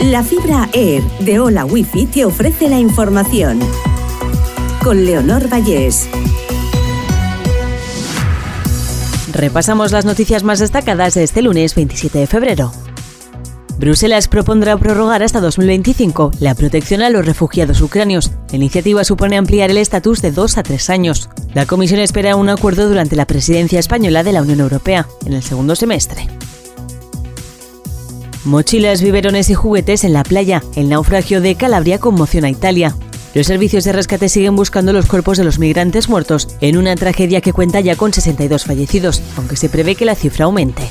La fibra Air de Hola Wifi te ofrece la información. Con Leonor Vallés. Repasamos las noticias más destacadas de este lunes 27 de febrero. Bruselas propondrá prorrogar hasta 2025 la protección a los refugiados ucranios. La iniciativa supone ampliar el estatus de dos a tres años. La Comisión espera un acuerdo durante la presidencia española de la Unión Europea, en el segundo semestre. Mochilas, biberones y juguetes en la playa. El naufragio de Calabria conmociona a Italia. Los servicios de rescate siguen buscando los cuerpos de los migrantes muertos en una tragedia que cuenta ya con 62 fallecidos, aunque se prevé que la cifra aumente.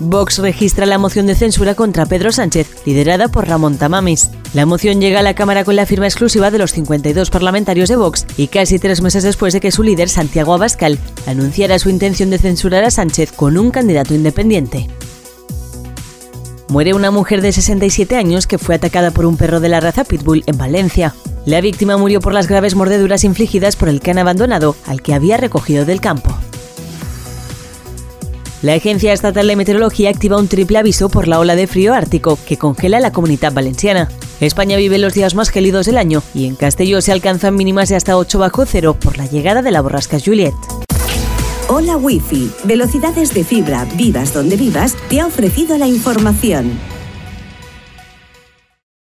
Vox registra la moción de censura contra Pedro Sánchez, liderada por Ramón Tamamis. La moción llega a la Cámara con la firma exclusiva de los 52 parlamentarios de Vox y casi tres meses después de que su líder, Santiago Abascal, anunciara su intención de censurar a Sánchez con un candidato independiente. Muere una mujer de 67 años que fue atacada por un perro de la raza Pitbull en Valencia. La víctima murió por las graves mordeduras infligidas por el can abandonado al que había recogido del campo. La Agencia Estatal de Meteorología activa un triple aviso por la ola de frío ártico que congela la comunidad valenciana. España vive los días más gélidos del año y en Castelló se alcanzan mínimas de hasta 8 bajo cero por la llegada de la borrasca Juliet. Hola Wi-Fi, velocidades de fibra, vivas donde vivas, te ha ofrecido la información.